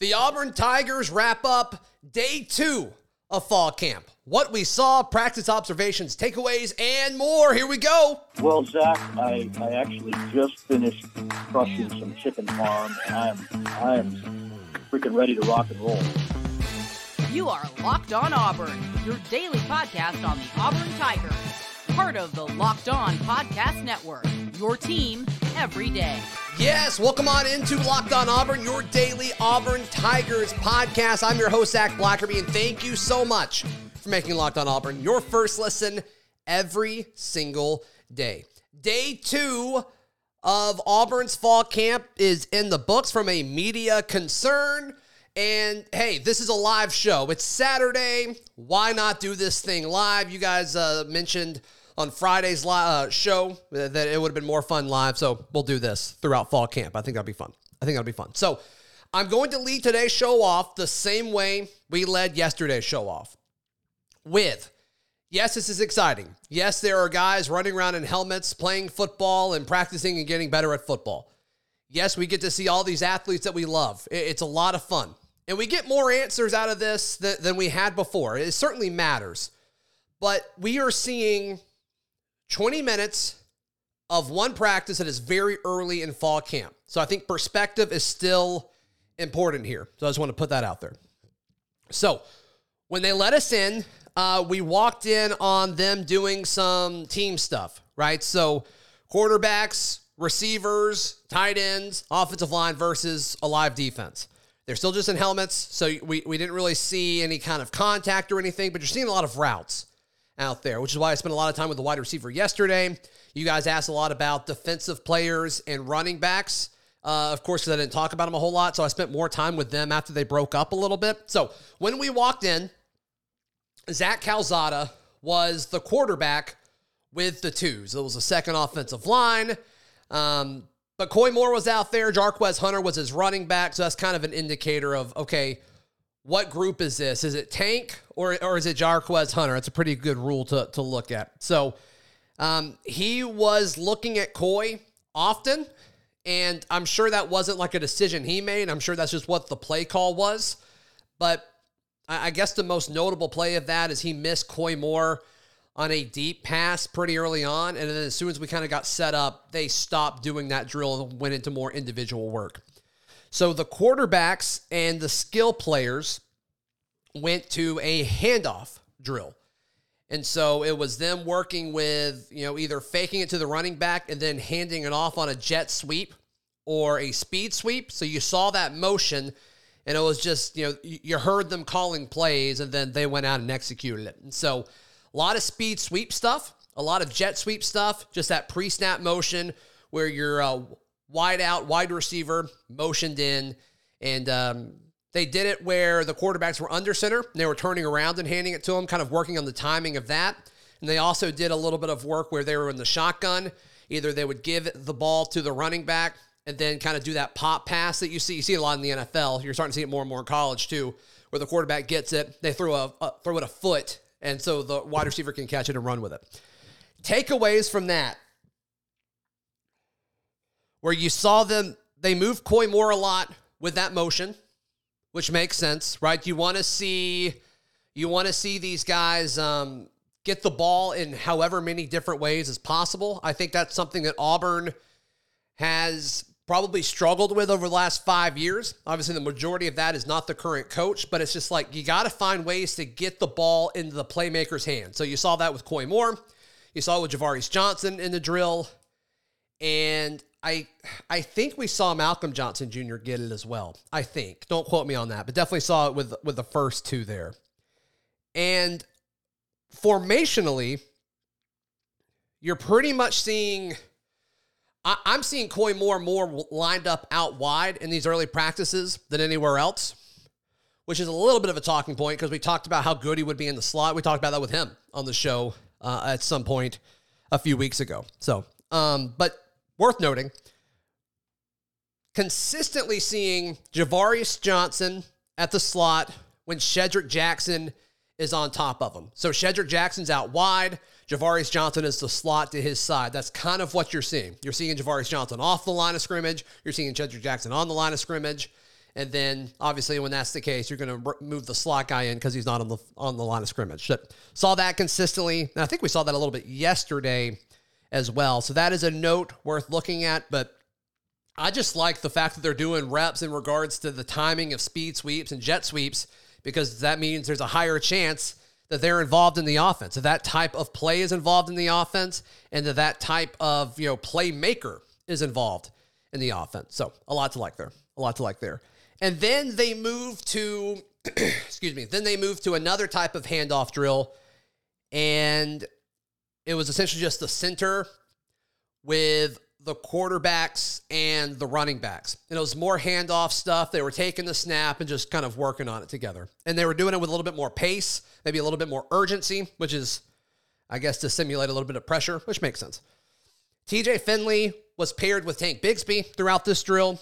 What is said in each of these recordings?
The Auburn Tigers wrap up day two of fall camp. What we saw, practice observations, takeaways, and more. Here we go. Well, Zach, I, I actually just finished crushing some chicken farm, and I'm I am freaking ready to rock and roll. You are Locked On Auburn, your daily podcast on the Auburn Tigers, part of the Locked On Podcast Network. Your team every day. Yes, welcome on into Locked On Auburn, your daily Auburn Tigers podcast. I'm your host, Zach Blackerby, and thank you so much for making Locked On Auburn your first listen every single day. Day two of Auburn's fall camp is in the books from a media concern. And hey, this is a live show. It's Saturday. Why not do this thing live? You guys uh, mentioned on Friday's uh, show that it would have been more fun live. So we'll do this throughout fall camp. I think that'll be fun. I think that'll be fun. So I'm going to lead today's show off the same way we led yesterday's show off with. Yes, this is exciting. Yes, there are guys running around in helmets, playing football and practicing and getting better at football. Yes, we get to see all these athletes that we love. It's a lot of fun. And we get more answers out of this than, we had before. It certainly matters. But we are seeing 20 minutes of one practice that is very early in fall camp. So I think perspective is still important here. So I just want to put that out there. So when they let us in, uh, we walked in on them doing some team stuff, right? So quarterbacks, receivers, tight ends, offensive line versus a live defense. They're still just in helmets, so we, we didn't really see any kind of contact or anything, but you're seeing a lot of routes out there, which is why I spent a lot of time with the wide receiver yesterday. You guys asked a lot about defensive players and running backs. Uh, of course, because I didn't talk about them a whole lot, so I spent more time with them after they broke up a little bit. So when we walked in, Zach Calzada was the quarterback with the twos. It was a second offensive line. Um, but Koy Moore was out there. Jarquez Hunter was his running back. So that's kind of an indicator of, okay, what group is this? Is it Tank or, or is it Jarquez Hunter? It's a pretty good rule to, to look at. So um, he was looking at Koy often, and I'm sure that wasn't like a decision he made. I'm sure that's just what the play call was. But I, I guess the most notable play of that is he missed Koy Moore on a deep pass pretty early on. And then as soon as we kind of got set up, they stopped doing that drill and went into more individual work. So the quarterbacks and the skill players went to a handoff drill. And so it was them working with, you know, either faking it to the running back and then handing it off on a jet sweep or a speed sweep. So you saw that motion and it was just, you know, you heard them calling plays and then they went out and executed it. And so a lot of speed sweep stuff, a lot of jet sweep stuff, just that pre snap motion where you're uh, wide out, wide receiver, motioned in. And um, they did it where the quarterbacks were under center. They were turning around and handing it to them, kind of working on the timing of that. And they also did a little bit of work where they were in the shotgun. Either they would give the ball to the running back and then kind of do that pop pass that you see. You see a lot in the NFL. You're starting to see it more and more in college too, where the quarterback gets it, they throw a, a throw it a foot, and so the wide receiver can catch it and run with it. Takeaways from that where you saw them, they move Koy Moore a lot with that motion, which makes sense, right? You want to see, you want to see these guys um, get the ball in however many different ways as possible. I think that's something that Auburn has probably struggled with over the last five years. Obviously, the majority of that is not the current coach, but it's just like you got to find ways to get the ball into the playmaker's hand. So you saw that with Koy Moore. You saw it with Ja'Varrius Johnson in the drill. And I I think we saw Malcolm Johnson Jr. get it as well. I think. Don't quote me on that, but definitely saw it with with the first two there. And formationally, you're pretty much seeing. I, am seeing Koy more and more lined up out wide in these early practices than anywhere else, which is a little bit of a talking point because we talked about how good he would be in the slot. We talked about that with him on the show uh, at some point a few weeks ago. So, um, but worth noting, consistently seeing Ja'Varrius Johnson at the slot when Shedrick Jackson is on top of him. So Shedrick Jackson's out wide. Ja'Varrius Johnson is the slot to his side. That's kind of what you're seeing. You're seeing Ja'Varrius Johnson off the line of scrimmage. You're seeing Shedrick Jackson on the line of scrimmage. And then obviously when that's the case, you're going to move the slot guy in because he's not on the on the line of scrimmage. So saw that consistently. And I think we saw that a little bit yesterday as well. So that is a note worth looking at. But I just like the fact that they're doing reps in regards to the timing of speed sweeps and jet sweeps because that means there's a higher chance that they're involved in the offense, that that type of play is involved in the offense, and that that type of you know playmaker is involved in the offense. So a lot to like there, a lot to like there. And then they move to, excuse me, then they move to another type of handoff drill, and it was essentially just the center with the quarterbacks and the running backs. And it was more handoff stuff. They were taking the snap and just kind of working on it together. And they were doing it with a little bit more pace, maybe a little bit more urgency, which is, I guess, to simulate a little bit of pressure, which makes sense. TJ Finley was paired with Tank Bigsby throughout this drill.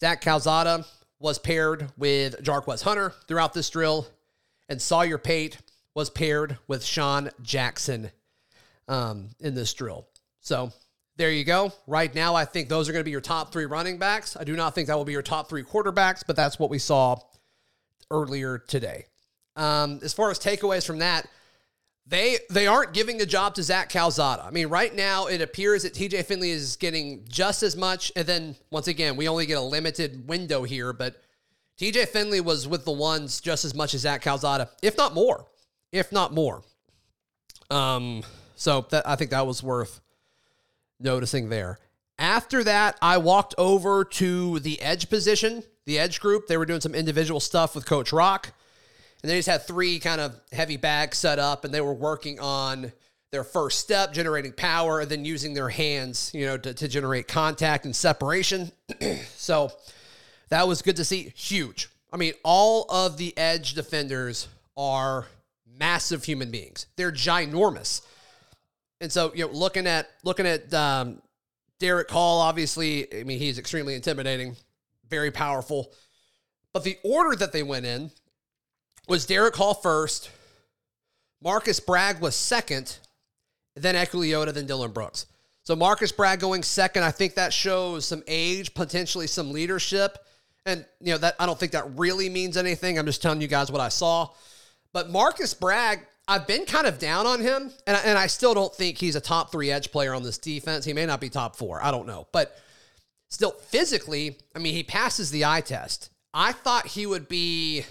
Zach Calzada was paired with Jarquez Hunter throughout this drill. And Sawyer Pate was paired with Sean Jackson um, in this drill. So there you go. Right now, I think those are going to be your top three running backs. I do not think that will be your top three quarterbacks, but that's what we saw earlier today. Um, as far as takeaways from that, they they aren't giving the job to Zach Calzada. I mean, right now it appears that TJ Finley is getting just as much, and then once again, we only get a limited window here, but TJ Finley was with the ones just as much as Zach Calzada, if not more, if not more. Um, so that I think that was worth noticing there. After that, I walked over to the edge position, the edge group. They were doing some individual stuff with Coach Roc. And they just had three kind of heavy bags set up, and they were working on their first step, generating power, and then using their hands, you know, to, to generate contact and separation. so that was good to see. Huge. I mean, all of the edge defenders are massive human beings. They're ginormous. And so, you know, looking at looking at um, Derick Hall, obviously, I mean, he's extremely intimidating, very powerful. But the order that they went in was Derick Hall first, Marcus Bragg was second, then Eku then Dylan Brooks. So Marcus Bragg going second, I think that shows some age, potentially some leadership. And, you know, that I don't think that really means anything. I'm just telling you guys what I saw. But Marcus Bragg, I've been kind of down on him, and I, and I still don't think he's a top three edge player on this defense. He may not be top four. I don't know. But still, physically, I mean, he passes the eye test. I thought he would be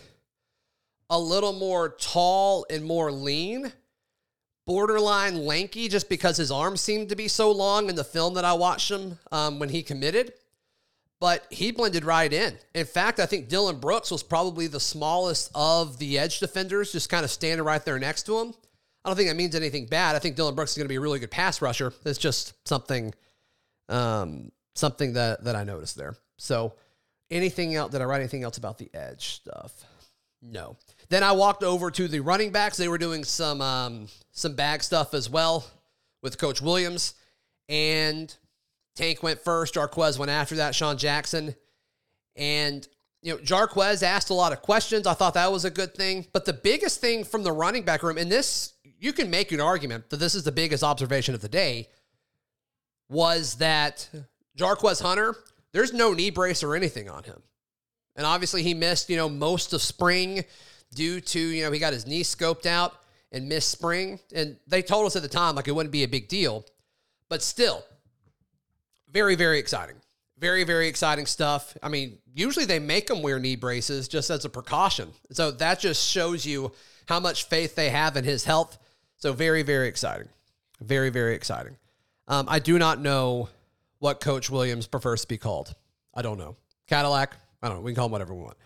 a little more tall and more lean, borderline lanky, just because his arms seemed to be so long in the film that I watched him um, when he committed. But he blended right in. In fact, I think Dylan Brooks was probably the smallest of the edge defenders, just kind of standing right there next to him. I don't think that means anything bad. I think Dylan Brooks is going to be a really good pass rusher. It's just something, um, something that that I noticed there. So, anything else? Did I write anything else about the edge stuff? No. Then I walked over to the running backs. They were doing some um, some bag stuff as well with Coach Williams. And Tank went first. Jarquez went after that. Sean Jackson. And, you know, Jarquez asked a lot of questions. I thought that was a good thing. But the biggest thing from the running back room, and this, you can make an argument that this is the biggest observation of the day, was that Jarquez Hunter, there's no knee brace or anything on him. And obviously he missed, you know, most of spring due to, you know, he got his knee scoped out and missed spring. And they told us at the time like it wouldn't be a big deal. But still, very, very exciting. Very, very exciting stuff. I mean, usually they make them wear knee braces just as a precaution. So that just shows you how much faith they have in his health. So very, very exciting. Very, very exciting. Um, I do not know what Coach Williams prefers to be called. I don't know. Cadillac. I don't know. We can call him whatever we want.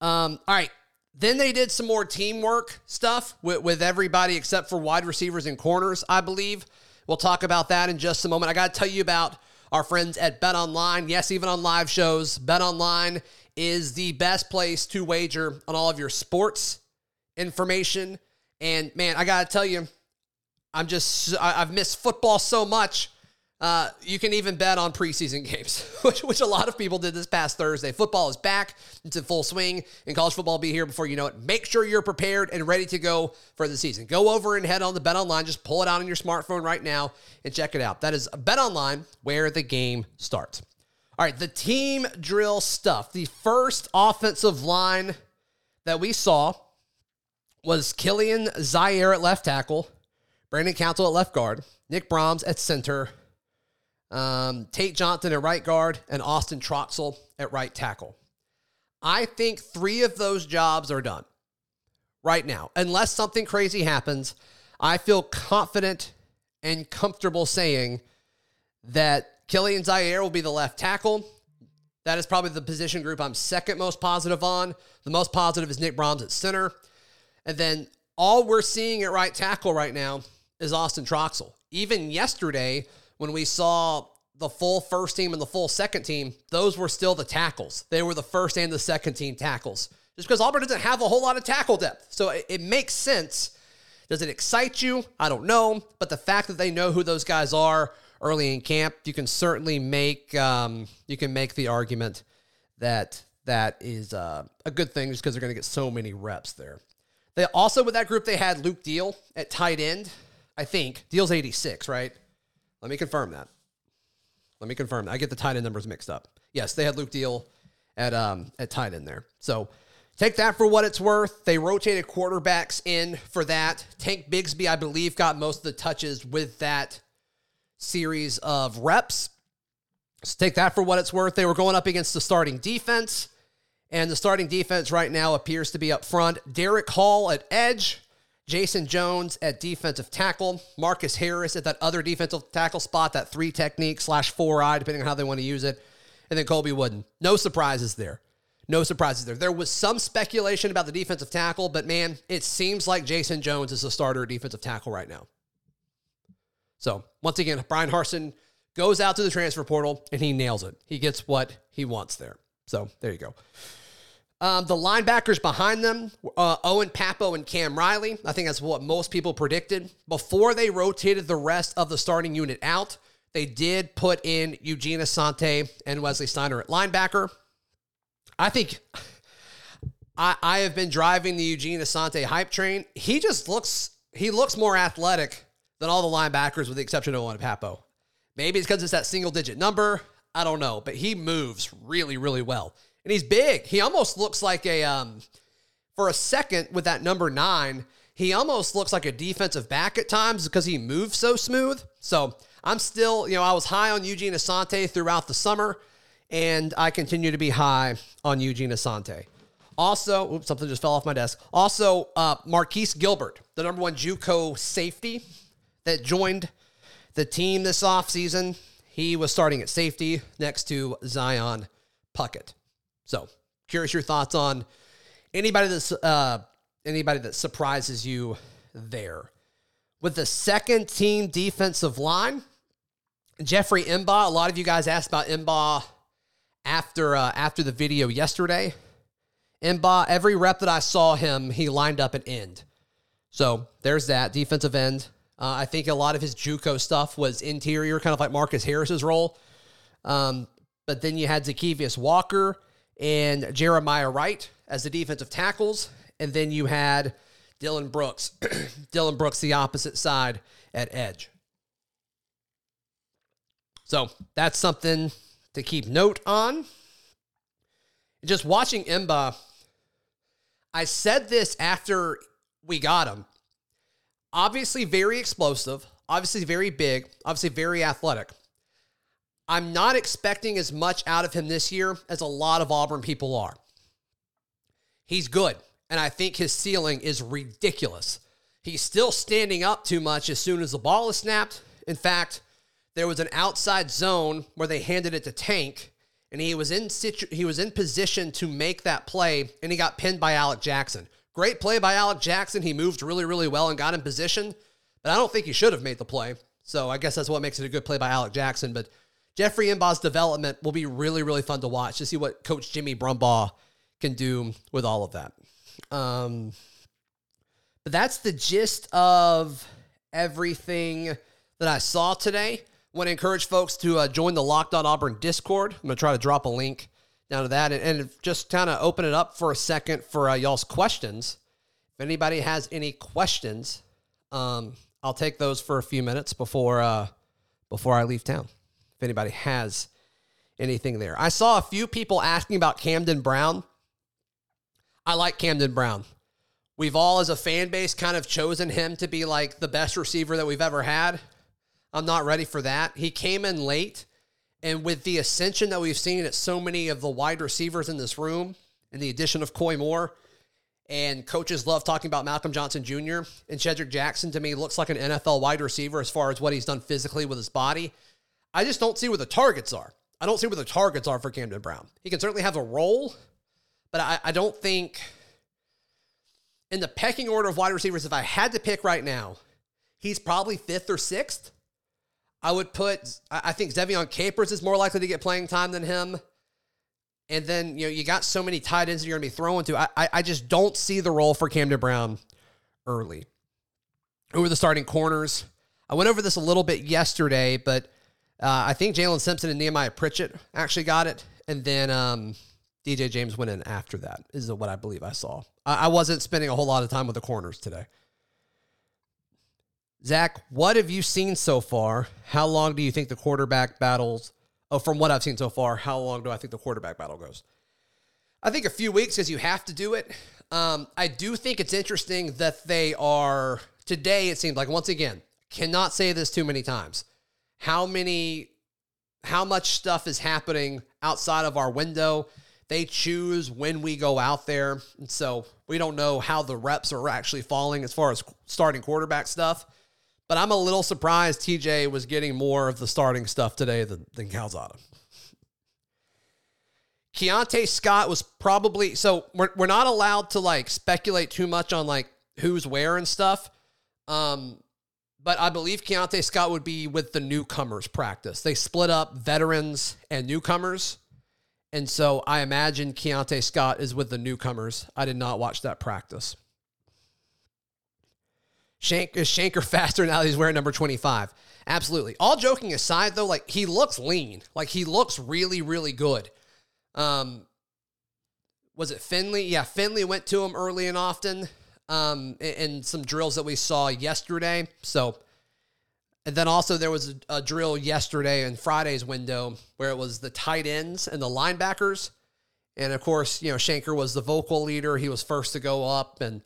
Um, all right. Then they did some more teamwork stuff with, with everybody except for wide receivers and corners, I believe. We'll talk about that in just a moment. I got to tell you about our friends at Bet Online. Yes, even on live shows, Bet Online is the best place to wager on all of your sports information. And man, I got to tell you, I'm just, I've missed football so much. Uh, you can even bet on preseason games, which, which a lot of people did this past Thursday. Football is back. It's in full swing, and college football will be here before you know it. Make sure you're prepared and ready to go for the season. Go over and head on the Bet Online. Just pull it out on your smartphone right now and check it out. That is Bet Online, where the game starts. All right, the team drill stuff. The first offensive line that we saw was Kilian Zierer at left tackle, Brandon Council at left guard, Nick Brahms at center, um, Tate Johnson at right guard, and Austin Troxell at right tackle. I think three of those jobs are done right now. Unless something crazy happens, I feel confident and comfortable saying that Kilian Zierer will be the left tackle. That is probably the position group I'm second most positive on. The most positive is Nick Brahms at center. And then all we're seeing at right tackle right now is Austin Troxell. Even yesterday, when we saw the full first team and the full second team, those were still the tackles. They were the first and the second team tackles. Just because Auburn doesn't have a whole lot of tackle depth. So it, it makes sense. Does it excite you? I don't know. But the fact that they know who those guys are early in camp, you can certainly make um, you can make the argument that that is uh, a good thing just because they're going to get so many reps there. They also with that group they had Luke Deal at tight end. I think Deal's 86, right? Let me confirm that. Let me confirm that. I get the tight end numbers mixed up. Yes, they had Luke Deal at um at tight end there. So take that for what it's worth. They rotated quarterbacks in for that. Tank Bigsby, I believe, got most of the touches with that series of reps. So take that for what it's worth. They were going up against the starting defense, and the starting defense right now appears to be up front. Derick Hall at edge, Jason Jones at defensive tackle, Marcus Harris at that other defensive tackle spot, that three technique slash four eye, depending on how they want to use it, and then Colby Wooden. No surprises there. No surprises there. There was some speculation about the defensive tackle, but man, it seems like Jason Jones is the starter defensive tackle right now. So once again, Brian Harsin goes out to the transfer portal and he nails it. He gets what he wants there. So there you go. Um, the linebackers behind them, uh, Owen Pappoe and Cam Riley. I think that's what most people predicted. Before they rotated the rest of the starting unit out, they did put in Eugene Asante and Wesley Steiner at linebacker. I think I, I have been driving the Eugene Asante hype train. He just looks he looks more athletic than all the linebackers with the exception of Owen Pappoe. Maybe it's because it's that single digit number. I don't know, but he moves really, really well and he's big. He almost looks like a um, for a second with that number nine. He almost looks like a defensive back at times because he moves so smooth. So I'm still, you know, I was high on Eugene Asante throughout the summer, and I continue to be high on Eugene Asante. Also, oops, something just fell off my desk. Also, uh, Marquise Gilbert, the number one JUCO safety that joined the team this offseason. He was starting at safety next to Zion Puckett. So, curious your thoughts on anybody that's uh, anybody that surprises you there. With the second team defensive line, Jeffrey M'ba. A lot of you guys asked about M'ba after uh, after the video yesterday. M'ba, every rep that I saw him, he lined up an end. So there's that defensive end. Uh, I think a lot of his JUCO stuff was interior, kind of like Marcus Harris's role. Um, but then you had Zykeivous Walker and Jeremiah Wright as the defensive tackles. And then you had Dylan Brooks. Dylan Brooks, the opposite side at edge. So that's something to keep note on. Just watching M'ba, I said this after we got him. Obviously, very explosive, obviously, very big, obviously, very athletic. I'm not expecting as much out of him this year as a lot of Auburn people are. He's good, and I think his ceiling is ridiculous. He's still standing up too much as soon as the ball is snapped. In fact, there was an outside zone where they handed it to Tank, and he was in situ- he was in position to make that play, and he got pinned by Alec Jackson. Great play by Alec Jackson. He moved really, really well and got in position, but I don't think he should have made the play. So I guess that's what makes it a good play by Alec Jackson. But Jeffrey M'ba's development will be really, really fun to watch to see what Coach Jimmy Brumbaugh can do with all of that. Um, but that's the gist of everything that I saw today. I want to encourage folks to uh, join the Locked On Auburn Discord. I'm going to try to drop a link down to that and, and just kind of open it up for a second for uh, y'all's questions. If anybody has any questions, um, I'll take those for a few minutes before uh, before I leave town if anybody has anything there. I saw a few people asking about Camden Brown. I like Camden Brown. We've all, as a fan base, kind of chosen him to be like the best receiver that we've ever had. I'm not ready for that. He came in late, and with the ascension that we've seen at so many of the wide receivers in this room, and the addition of Koy Moore, and coaches love talking about Malcolm Johnson Jr. and Shedrick Jackson to me looks like an NFL wide receiver as far as what he's done physically with his body. I just don't see where the targets are. I don't see where the targets are for Camden Brown. He can certainly have a role, but I, I don't think in the pecking order of wide receivers, if I had to pick right now, he's probably fifth or sixth. I would put, I think Zevian Capers is more likely to get playing time than him. And then, you know, you got so many tight ends that you're going to be throwing to. I, I, I just don't see the role for Camden Brown early. Who are the starting corners? I went over this a little bit yesterday, but uh, I think Jaylin Simpson and Nehemiah Pritchett actually got it. And then um, DJ James went in after that, is what I believe I saw. I, I wasn't spending a whole lot of time with the corners today. Zach, what have you seen so far? How long do you think the quarterback battles? Oh, from what I've seen so far, how long do I think the quarterback battle goes? I think a few weeks because you have to do it. Um, I do think it's interesting that they are today. It seems like once again, cannot say this too many times. How many, how much stuff is happening outside of our window? They choose when we go out there, and so we don't know how the reps are actually falling as far as starting quarterback stuff. But I'm a little surprised TJ was getting more of the starting stuff today than, than Calzada. Keionte Scott was probably so we're, we're not allowed to like speculate too much on like who's where and stuff. Um, but I believe Keionte Scott would be with the newcomers practice. They split up veterans and newcomers. And so I imagine Keionte Scott is with the newcomers. I did not watch that practice. Shank is Shenker faster now he's wearing number 25. Absolutely. All joking aside, though, like he looks lean. Like he looks really, really good. Um, was it Finley? Yeah, Finley went to him early and often. Um, and some drills that we saw yesterday. So, and then also there was a, a drill yesterday in Friday's window where it was the tight ends and the linebackers. And of course, you know, Shenker was the vocal leader. He was first to go up and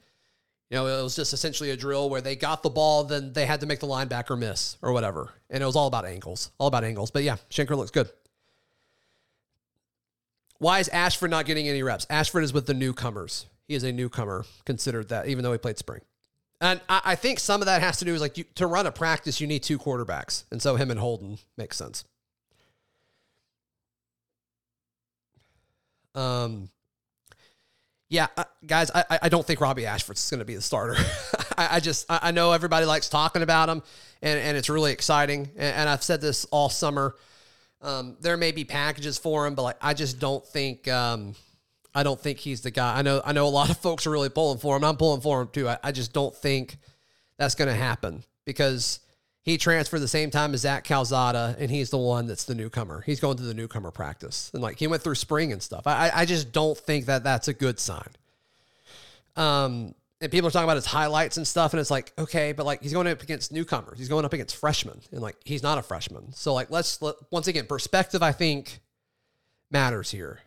you know, it was just essentially a drill where they got the ball, then they had to make the linebacker miss or whatever. And it was all about angles, all about angles. But yeah, Shenker looks good. Why is Ashford not getting any reps? Ashford is with the newcomers. He is a newcomer, considered that, even though he played spring. And I, I think some of that has to do with like you, to run a practice, you need two quarterbacks. And so him and Holden makes sense. Um, yeah, uh, guys, I, I don't think Robbie Ashford's going to be the starter. I, I, just I know everybody likes talking about him, and, and it's really exciting. And, and I've said this all summer. Um, there may be packages for him, but like I just don't think um, I don't think he's the guy. I know I know a lot of folks are really pulling for him. I'm pulling for him too. I, I just don't think that's going to happen because he transferred the same time as Zach Calzada, and he's the one that's the newcomer. He's going to the newcomer practice, and like he went through spring and stuff. I, I just don't think that that's a good sign. Um, and people are talking about his highlights and stuff, and it's like, okay, but like he's going up against newcomers, he's going up against freshmen, and like he's not a freshman. So like, let's let, once again, perspective I think matters here.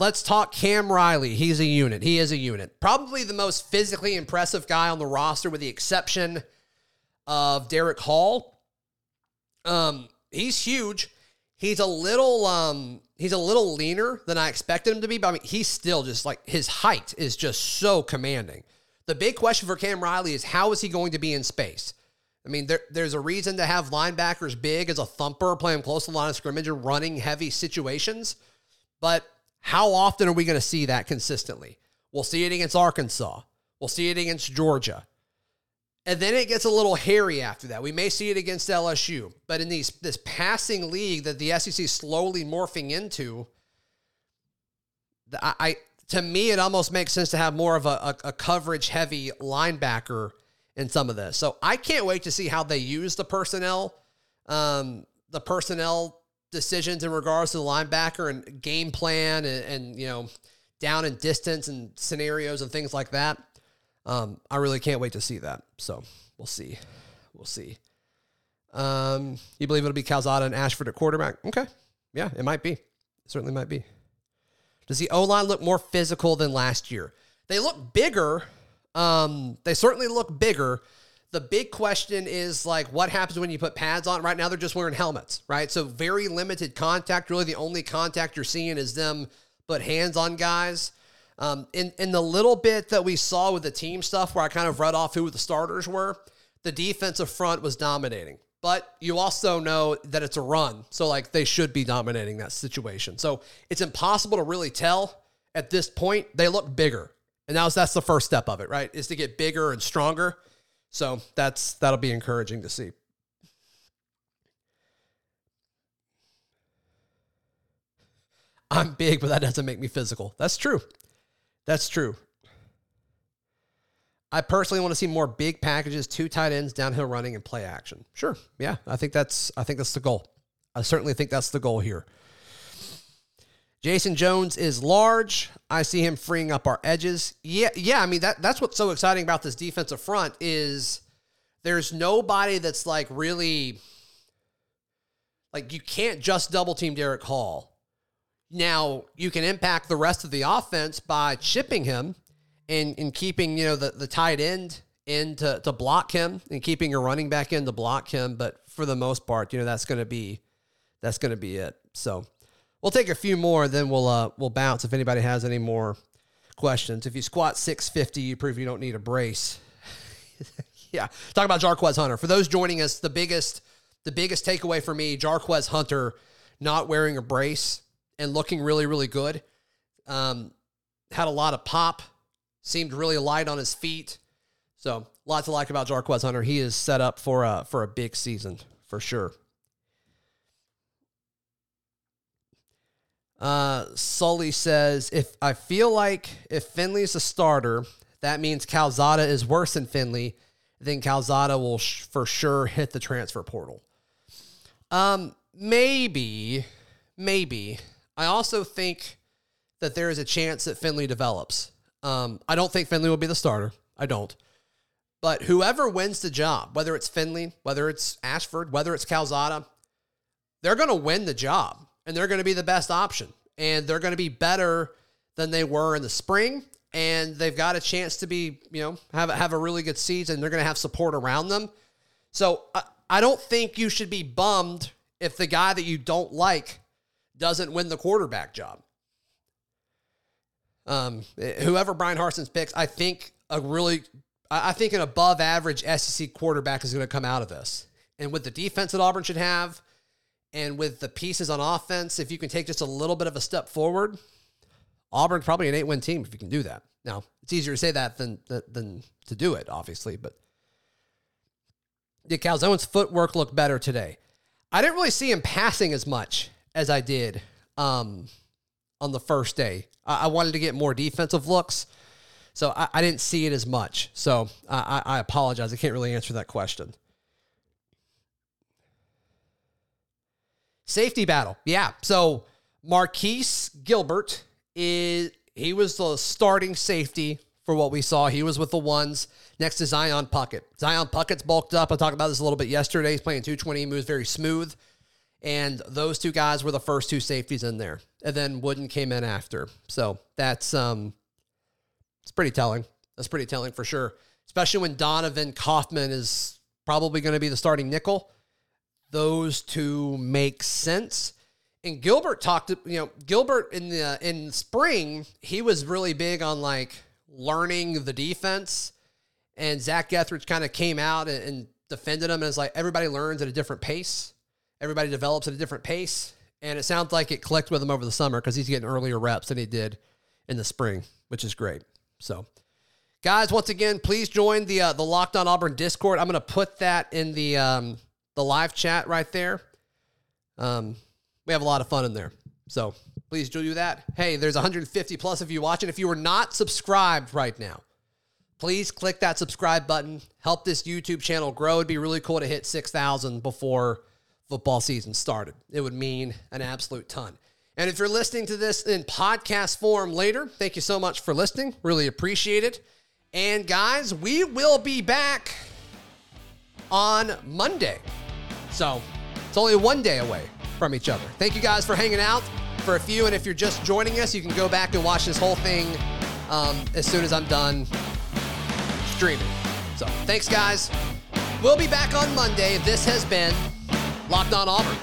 Let's talk Cam Riley. He's a unit. He is a unit. Probably the most physically impressive guy on the roster, with the exception of Derick Hall. Um, he's huge. He's a little um he's a little leaner than I expected him to be, but I mean he's still just like his height is just so commanding. The big question for Cam Riley is how is he going to be in space? I mean, there, there's a reason to have linebackers big as a thumper, playing close to the line of scrimmage and running heavy situations. But how often are we going to see that consistently? We'll see it against Arkansas. We'll see it against Georgia. And then it gets a little hairy after that. We may see it against LSU, but in these this passing league that the SEC is slowly morphing into, I, I to me it almost makes sense to have more of a, a, a coverage heavy linebacker in some of this. So I can't wait to see how they use the personnel, um, the personnel decisions in regards to the linebacker and game plan and, and you know down and distance and scenarios and things like that. Um, I really can't wait to see that. So we'll see. We'll see. Um, you believe it'll be Calzada and Ashford at quarterback? Okay. Yeah, it might be. It certainly might be. Does the O line look more physical than last year? They look bigger. Um, they certainly look bigger. The big question is like, what happens when you put pads on? Right now, they're just wearing helmets, right? So very limited contact. Really, the only contact you're seeing is them put hands on guys. Um, in in the little bit that we saw with the team stuff, where I kind of read off who the starters were, the defensive front was dominating. But you also know that it's a run, so like they should be dominating that situation. So it's impossible to really tell at this point. They look bigger, and now that's the first step of it, right? Is to get bigger and stronger. So that's that'll be encouraging to see. I'm big, but that doesn't make me physical. That's true. That's true. I personally want to see more big packages, two tight ends, downhill running, and play action. Sure. Yeah. I think that's I think that's the goal. I certainly think that's the goal here. Jason Jones is large. I see him freeing up our edges. Yeah, yeah. I mean that that's what's so exciting about this defensive front is there's nobody that's like really like you can't just double team Derick Hall. Now you can impact the rest of the offense by chipping him and, and keeping, you know, the, the tight end in to, to block him and keeping your running back in to block him. But for the most part, you know, that's gonna be that's gonna be it. So We'll take a few more, then we'll uh, we'll bounce if anybody has any more questions. If you squat 650, you prove you don't need a brace. yeah, talk about Jarquez Hunter. For those joining us, the biggest the biggest takeaway for me, Jarquez Hunter not wearing a brace and looking really really good. Um, had a lot of pop, seemed really light on his feet. So, lots to like about Jarquez Hunter. He is set up for a for a big season for sure. Uh, Sully says, if I feel like if Finley's a starter, that means Calzada is worse than Finley, then Calzada will sh- for sure hit the transfer portal. Um, maybe, maybe. I also think that there is a chance that Finley develops. Um, I don't think Finley will be the starter. I don't. But whoever wins the job, whether it's Finley, whether it's Ashford, whether it's Calzada, they're going to win the job and they're going to be the best option. And they're going to be better than they were in the spring. And they've got a chance to be, you know, have, have a really good season. They're going to have support around them. So I, I don't think you should be bummed if the guy that you don't like doesn't win the quarterback job. Um, whoever Brian Harsin's picks, I think a really, I think an above average SEC quarterback is going to come out of this. And with the defense that Auburn should have, and with the pieces on offense, if you can take just a little bit of a step forward, Auburn's probably an eight win team if you can do that. Now, it's easier to say that than, than to do it, obviously, but did Calzone's footwork look better today? I didn't really see him passing as much as I did um, on the first day. I, I, wanted to get more defensive looks, so I, I didn't see it as much. So I, I apologize. I can't really answer that question. Safety battle. Yeah. So Marquise Gilbert is he was the starting safety for what we saw. He was with the ones next to Zion Puckett. Zion Puckett's bulked up. I talked about this a little bit yesterday. He's playing 220, he moves very smooth. And those two guys were the first two safeties in there. And then Wooden came in after. So that's um it's pretty telling. That's pretty telling for sure. Especially when Donovan Kaufman is probably going to be the starting nickel those two make sense. And Gilbert talked you know Gilbert in the in spring he was really big on like learning the defense, and Zach Etheridge kind of came out and, and defended him as like everybody learns at a different pace, everybody develops at a different pace, and it sounds like it clicked with him over the summer because he's getting earlier reps than he did in the spring, which is great. So, guys, once again, please join the uh, the Locked On Auburn Discord. I'm going to put that in the um, the live chat right there. Um, we have a lot of fun in there. So please do that. Hey, there's 150 plus of you watching. If you are not subscribed right now, please click that subscribe button. Help this YouTube channel grow. It'd be really cool to hit 6,000 before football season started. It would mean an absolute ton. And if you're listening to this in podcast form later, thank you so much for listening. Really appreciate it. And guys, we will be back on Monday. So it's only one day away from each other. Thank you guys for hanging out for a few. And if you're just joining us, you can go back and watch this whole thing um, as soon as I'm done streaming. So thanks, guys. We'll be back on Monday. This has been Locked On Auburn.